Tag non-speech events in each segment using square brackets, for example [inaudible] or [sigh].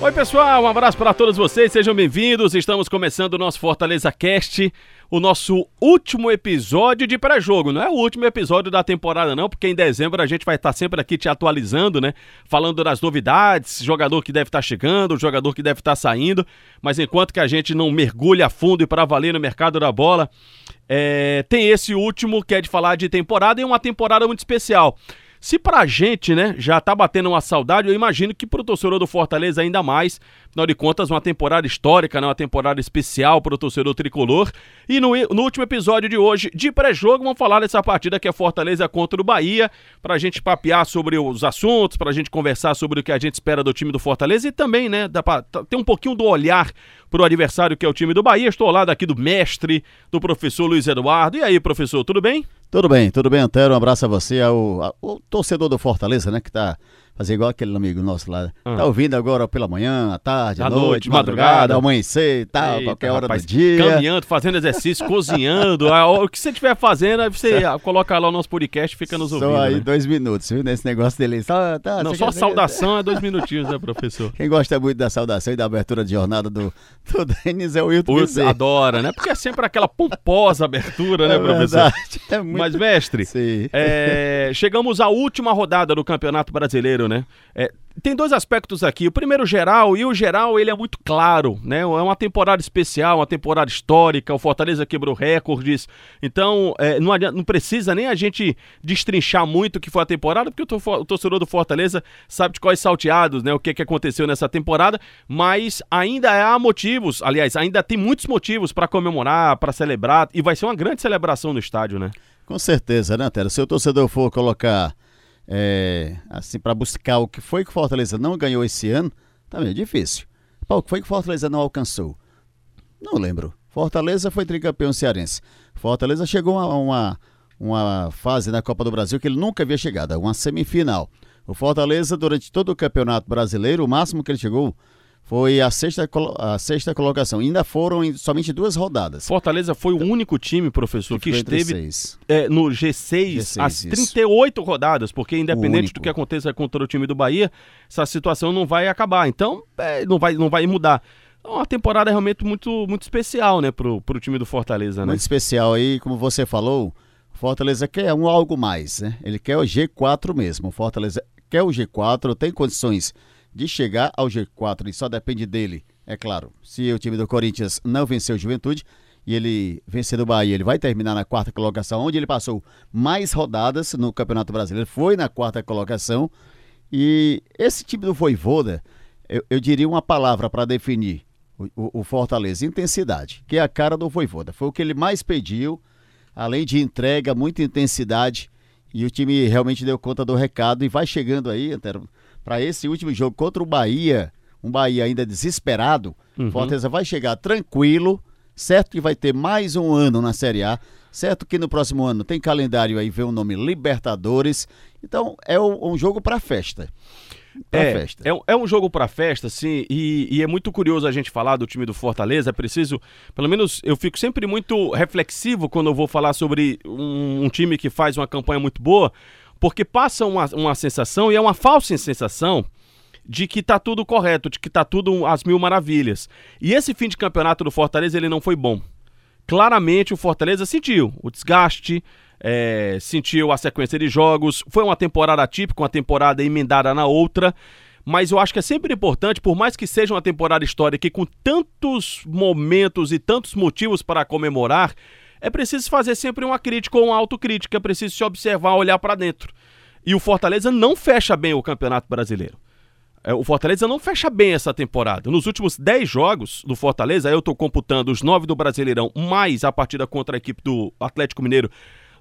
Oi, pessoal, um abraço para todos vocês, sejam bem-vindos. Estamos começando o nosso Fortaleza Cast, o nosso último episódio de pré-jogo. Não é o último episódio da temporada, não, porque em dezembro a gente vai estar sempre aqui te atualizando, né? Falando das novidades, jogador que deve estar chegando, jogador que deve estar saindo. Mas enquanto que a gente não mergulha a fundo e para valer no mercado da bola, é... tem esse último que é de falar de temporada e uma temporada muito especial. Se pra gente, né, já tá batendo uma saudade, eu imagino que pro torcedor do Fortaleza ainda mais. Afinal de contas, uma temporada histórica, né, uma temporada especial pro torcedor tricolor. E no, no último episódio de hoje, de pré-jogo, vamos falar dessa partida que é Fortaleza contra o Bahia, pra gente papear sobre os assuntos, pra gente conversar sobre o que a gente espera do time do Fortaleza e também, né, dá pra ter um pouquinho do olhar pro adversário que é o time do Bahia. Estou ao lado aqui do mestre, do professor Luiz Eduardo. E aí, professor, tudo bem? Tudo bem, tudo bem, Antero. Um abraço a você, ao, ao torcedor do Fortaleza, né? Que tá fazer igual aquele amigo nosso lá. Ah. Tá ouvindo agora pela manhã, à tarde, à, noite, noite, madrugada, madrugada, amanhecer e tal, Eita, qualquer hora rapaz, do dia. Caminhando, fazendo exercício, [laughs] cozinhando. O que você estiver fazendo, aí você coloca lá o nosso podcast e fica nos ouvindo. Só aí né? dois minutos, viu? Nesse negócio dele. Só, tá, Não, só saudação é [laughs] dois minutinhos, né, professor? Quem gosta muito da saudação e da abertura de jornada do, do Denis é o Wilton Adora, né? Porque é sempre aquela pomposa abertura, né, é professor? Verdade, [laughs] é muito... Mas, mestre, é, chegamos à última rodada do Campeonato Brasileiro, né? É, tem dois aspectos aqui. O primeiro geral, e o geral ele é muito claro, né? É uma temporada especial, uma temporada histórica, o Fortaleza quebrou recordes. Então, é, não, adianta, não, precisa nem a gente destrinchar muito o que foi a temporada, porque o, torcedor do Fortaleza sabe de quais salteados, né? O que, que aconteceu nessa temporada, mas ainda há motivos, aliás, ainda tem muitos motivos para comemorar, para celebrar, e vai ser uma grande celebração no estádio, né? Com certeza, né, Tera? Se o torcedor for colocar é, assim, para buscar o que foi que o Fortaleza não ganhou esse ano, também é difícil. O que foi que o Fortaleza não alcançou? Não lembro. Fortaleza foi tricampeão cearense. Fortaleza chegou a uma, uma fase na Copa do Brasil que ele nunca havia chegado, uma semifinal. O Fortaleza, durante todo o Campeonato Brasileiro, o máximo que ele chegou foi a sexta, a sexta colocação. Ainda foram em, somente duas rodadas. Fortaleza foi o único time, professor, que, que esteve é, no G6, G6 às isso. 38 rodadas, porque independente do que aconteça contra o time do Bahia, essa situação não vai acabar. Então, é, não, vai, não vai mudar. É uma temporada realmente muito, muito especial, né, pro, pro time do Fortaleza, né? Muito especial aí, como você falou, Fortaleza quer um algo mais, né? Ele quer o G4 mesmo. Fortaleza quer o G4, tem condições de chegar ao G4 e só depende dele, é claro. Se o time do Corinthians não vencer o Juventude e ele vencer do Bahia, ele vai terminar na quarta colocação, onde ele passou mais rodadas no Campeonato Brasileiro, foi na quarta colocação. E esse time do Voivoda, eu, eu diria uma palavra para definir o, o, o, Fortaleza: intensidade, que é a cara do Voivoda. Foi o que ele mais pediu, além de entrega, muita intensidade. E o time realmente deu conta do recado e vai chegando aí, Antero, para esse último jogo contra o Bahia, um Bahia ainda desesperado, uhum. Fortaleza vai chegar tranquilo, certo que vai ter mais um ano na Série A, certo que no próximo ano tem calendário aí, vem o nome Libertadores, então é um, um jogo para festa. Pra é, festa. É, é um jogo para festa, sim, e, e, é muito curioso a gente falar do time do Fortaleza. É preciso, pelo menos eu fico sempre muito reflexivo quando eu vou falar sobre um, um time que faz uma campanha muito boa, porque passa uma, uma sensação, e é uma falsa sensação, de que tá tudo correto, de que tá tudo às mil maravilhas. E esse fim de campeonato do Fortaleza, ele não foi bom. Claramente o Fortaleza sentiu o desgaste, é, sentiu a sequência de jogos. Foi uma temporada típica, uma temporada emendada na outra. Mas eu acho que é sempre importante, por mais que seja uma temporada histórica e com tantos momentos e tantos motivos para comemorar, é preciso fazer sempre uma crítica ou uma autocrítica, é preciso se observar, olhar para dentro. E o Fortaleza não fecha bem o Campeonato Brasileiro. É, o Fortaleza não fecha bem essa temporada. Nos últimos 10 jogos do Fortaleza, eu estou computando os 9 do Brasileirão, mais a partida contra a equipe do Atlético Mineiro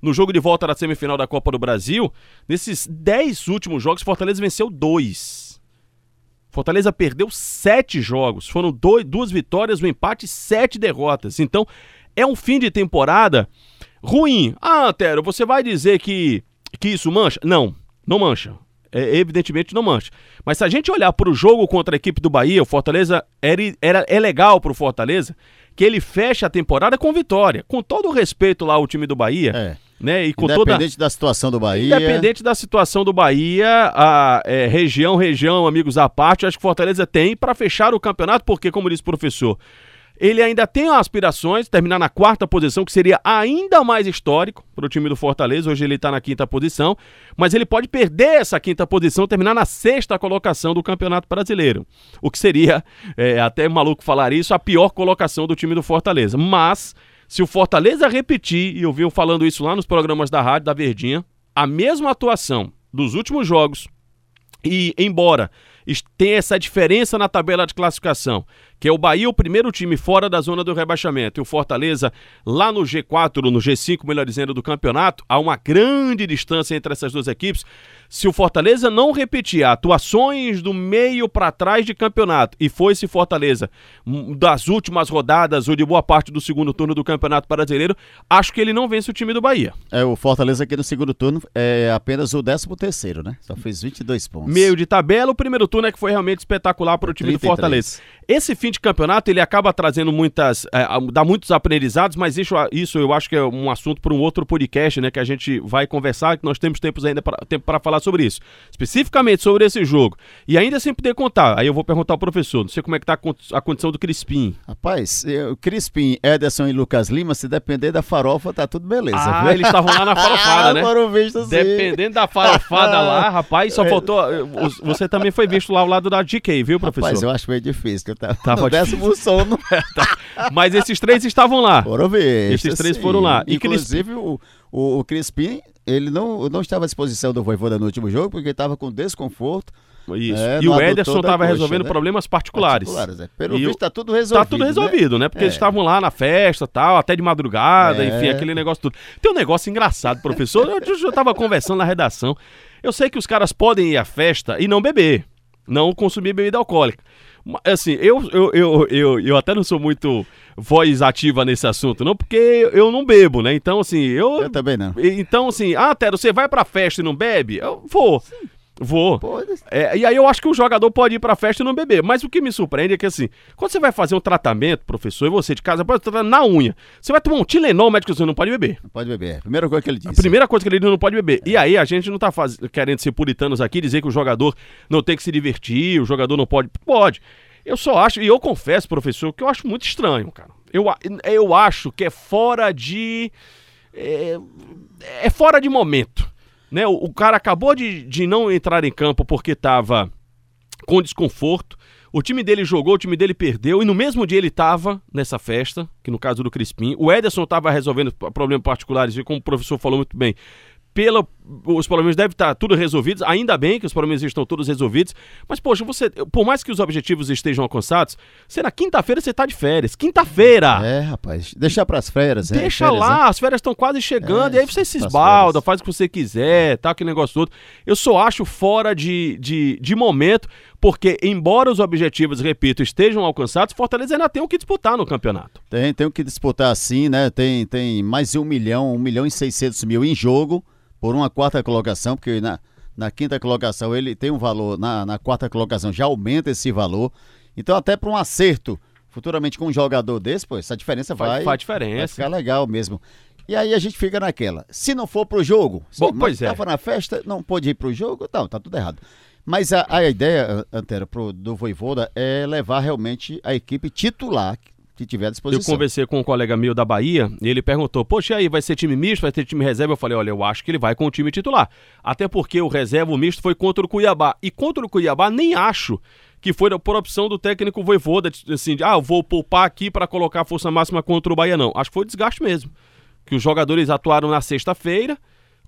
no jogo de volta da semifinal da Copa do Brasil. Nesses 10 últimos jogos, Fortaleza venceu 2. Fortaleza perdeu 7 jogos. Foram dois, duas vitórias, um empate e 7 derrotas. Então, é um fim de temporada ruim. Ah, Antero, você vai dizer que, que isso mancha? Não, não mancha. é, evidentemente não mancha. Mas se a gente olhar para o jogo contra a equipe do Bahia, o Fortaleza era, era, é legal para o Fortaleza que ele fecha a temporada com vitória. Com todo o respeito lá ao time do Bahia. É. Né? E com Independente toda... da situação do Bahia. Independente da situação do Bahia, a é, região, região, amigos à parte, acho que Fortaleza tem para fechar o campeonato, porque, como disse o professor, ele ainda tem aspirações terminar na quarta posição, que seria ainda mais histórico para o time do Fortaleza. Hoje ele está na quinta posição, mas ele pode perder essa quinta posição, terminar na sexta colocação do Campeonato Brasileiro. O que seria, [laughs] é, até maluco falar isso, a pior colocação do time do Fortaleza. Mas, se o Fortaleza repetir, e eu vi falando isso lá nos programas da rádio da Verdinha, a mesma atuação dos últimos jogos, e embora tenha essa diferença na tabela de classificação, que é o Bahia o primeiro time fora da zona do rebaixamento e o Fortaleza lá no G4, no G5, melhor dizendo, do campeonato, há uma grande distância entre essas duas equipes. Se o Fortaleza não repetir atuações do meio para trás de campeonato e foi esse Fortaleza das últimas rodadas ou de boa parte do segundo turno do Campeonato Brasileiro, acho que ele não vence o time do Bahia. É, o Fortaleza aqui no segundo turno é apenas o 13 terceiro, né? Só fez 22 pontos. Meio de tabela, o primeiro turno é que foi realmente espetacular para o time 33. do Fortaleza. Esse fim de campeonato ele acaba trazendo muitas, é, dá muitos aprendizados, mas isso, isso eu acho que é um assunto para um outro podcast, né, que a gente vai conversar, que nós temos tempos ainda pra, tempo para falar sobre isso, especificamente sobre esse jogo. E ainda sem poder contar, aí eu vou perguntar ao professor, não sei como é que tá a condição do Crispim. Rapaz, o Crispim, Ederson e Lucas Lima, se depender da farofa, tá tudo beleza. Ah, viu? eles estavam lá na farofada, [laughs] né? Foram vistos. Dependendo da farofada lá, [laughs] rapaz, só é. faltou. Você também foi visto lá ao lado da GK, viu, professor? Rapaz, eu acho meio difícil, eu tava, tava no décimo sono. [laughs] Tá. Mas esses três estavam lá. Foram vistos. Esses três sim. foram lá. E Inclusive, Crispim... o, o, o Crispim, ele não, não estava à disposição do Voivoda no último jogo, porque estava com desconforto. Isso. É, e o Ederson estava resolvendo né? problemas particulares. particulares é. Pelo e visto, está tudo resolvido. Está tudo resolvido, né? né? Porque é. eles estavam lá na festa tal, até de madrugada, é. enfim, aquele negócio tudo. Tem um negócio engraçado, professor. eu estava conversando na redação. Eu sei que os caras podem ir à festa e não beber, não consumir bebida alcoólica. Assim, eu, eu, eu, eu, eu até não sou muito voz ativa nesse assunto, não, porque eu não bebo, né? Então, assim, eu. Eu também não. Então, assim, ah, Tero, você vai pra festa e não bebe? Eu vou. Sim. Vou. É, e aí eu acho que o jogador pode ir pra festa e não beber. Mas o que me surpreende é que assim, quando você vai fazer um tratamento, professor, e você de casa, pode tratar na unha. Você vai tomar um Tilenol, o médico você não pode beber. Não pode beber. Primeira coisa que ele disse. A primeira coisa que ele diz não pode beber. É. E aí a gente não tá faz... querendo ser puritanos aqui, dizer que o jogador não tem que se divertir, o jogador não pode. Pode. Eu só acho, e eu confesso, professor, que eu acho muito estranho, cara. Eu, eu acho que é fora de. É, é fora de momento. Né? O, o, cara acabou de, de não entrar em campo porque estava com desconforto. O time dele jogou, o time dele perdeu, e no mesmo dia ele estava nessa festa, que no caso do Crispim. O Ederson estava resolvendo problemas particulares, e como o professor falou muito bem, pela, os problemas devem estar tudo resolvidos, ainda bem que os problemas estão todos resolvidos, mas poxa, você, por mais que os objetivos estejam alcançados, você na quinta-feira você está de férias, quinta-feira. É, rapaz, deixa para as férias, né? Deixa férias, lá, né? as férias estão quase chegando, é, e aí você se esbalda, faz o que você quiser, tá, aquele negócio todo. Eu só acho fora de, de, de momento, porque embora os objetivos, repito, estejam alcançados, Fortaleza ainda tem o que disputar no campeonato. Tem, tem o que disputar sim, né? Tem, tem mais de um milhão, um milhão e seiscentos mil em jogo, por uma quarta colocação, porque na, na quinta colocação ele tem um valor, na, na quarta colocação já aumenta esse valor. Então, até para um acerto futuramente com um jogador desse, pô, essa diferença vai, faz diferença. vai ficar legal mesmo. E aí a gente fica naquela. Se não for pro jogo, Bom, pois é. Na festa, não pôde ir pro jogo, não, tá tudo errado. Mas a, a ideia, Antero, pro, do Voivoda é levar realmente a equipe titular, que tiver à disposição. Eu conversei com um colega meu da Bahia e ele perguntou: Poxa, aí vai ser time misto, vai ter time reserva? Eu falei: Olha, eu acho que ele vai com o time titular. Até porque o reserva, o misto, foi contra o Cuiabá. E contra o Cuiabá, nem acho que foi por opção do técnico Voivoda, assim, de, ah, eu vou poupar aqui para colocar a força máxima contra o Bahia, não. Acho que foi desgaste mesmo. Que os jogadores atuaram na sexta-feira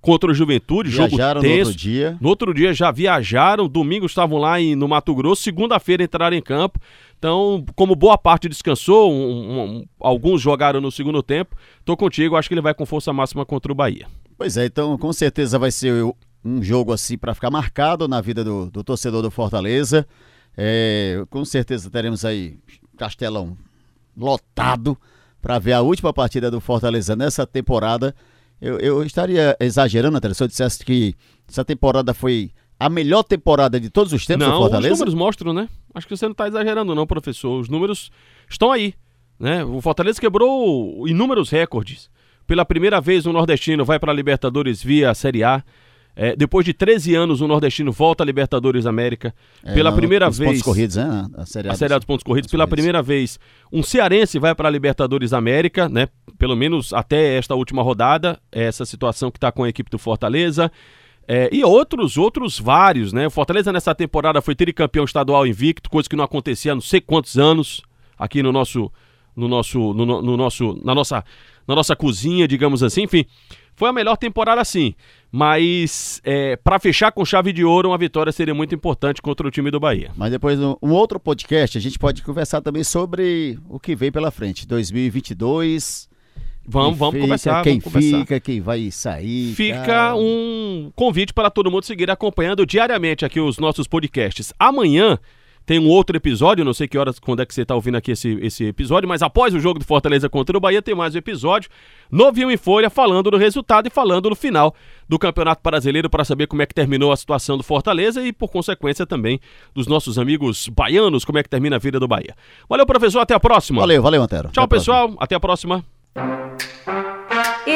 contra o Juventude, Viajaram jogo tenso. no outro dia. No outro dia já viajaram, domingo estavam lá em, no Mato Grosso, segunda-feira entraram em campo. Então, como boa parte descansou, um, um, alguns jogaram no segundo tempo, tô contigo, acho que ele vai com força máxima contra o Bahia. Pois é, então com certeza vai ser um jogo assim para ficar marcado na vida do, do torcedor do Fortaleza. É, com certeza teremos aí Castelão lotado para ver a última partida do Fortaleza nessa temporada. Eu, eu estaria exagerando, até se eu dissesse que essa temporada foi a melhor temporada de todos os tempos não, do Fortaleza? Os números mostram, né? Acho que você não está exagerando, não, professor. Os números estão aí. Né? O Fortaleza quebrou inúmeros recordes. Pela primeira vez, o Nordestino vai para a Libertadores via Série A. É, depois de 13 anos, o Nordestino volta à Libertadores América. É, pela primeira vez. pontos corridos, né? A Série A, a série a dos pontos corridos. Pela corridos. primeira vez, um cearense vai para a Libertadores América, né? Pelo menos até esta última rodada. Essa situação que está com a equipe do Fortaleza. É, e outros, outros vários, né? O Fortaleza nessa temporada foi tricampeão estadual invicto, coisa que não acontecia há não sei quantos anos aqui no nosso, no nosso, no, no nosso, na nossa, na nossa cozinha, digamos assim. Enfim, foi a melhor temporada sim. Mas é, para fechar com chave de ouro, uma vitória seria muito importante contra o time do Bahia. Mas depois, um outro podcast, a gente pode conversar também sobre o que vem pela frente. 2022 Vamos, vamos fica, conversar. Quem vamos fica, conversar. quem vai sair. Fica cara. um convite para todo mundo seguir acompanhando diariamente aqui os nossos podcasts. Amanhã tem um outro episódio, não sei que horas, quando é que você está ouvindo aqui esse, esse episódio, mas após o jogo do Fortaleza contra o Bahia, tem mais um episódio, novinho em folha, falando do resultado e falando no final do Campeonato Brasileiro para saber como é que terminou a situação do Fortaleza e, por consequência, também dos nossos amigos baianos, como é que termina a vida do Bahia. Valeu, professor, até a próxima. Valeu, valeu, Antero. Tchau, pessoal, até a próxima.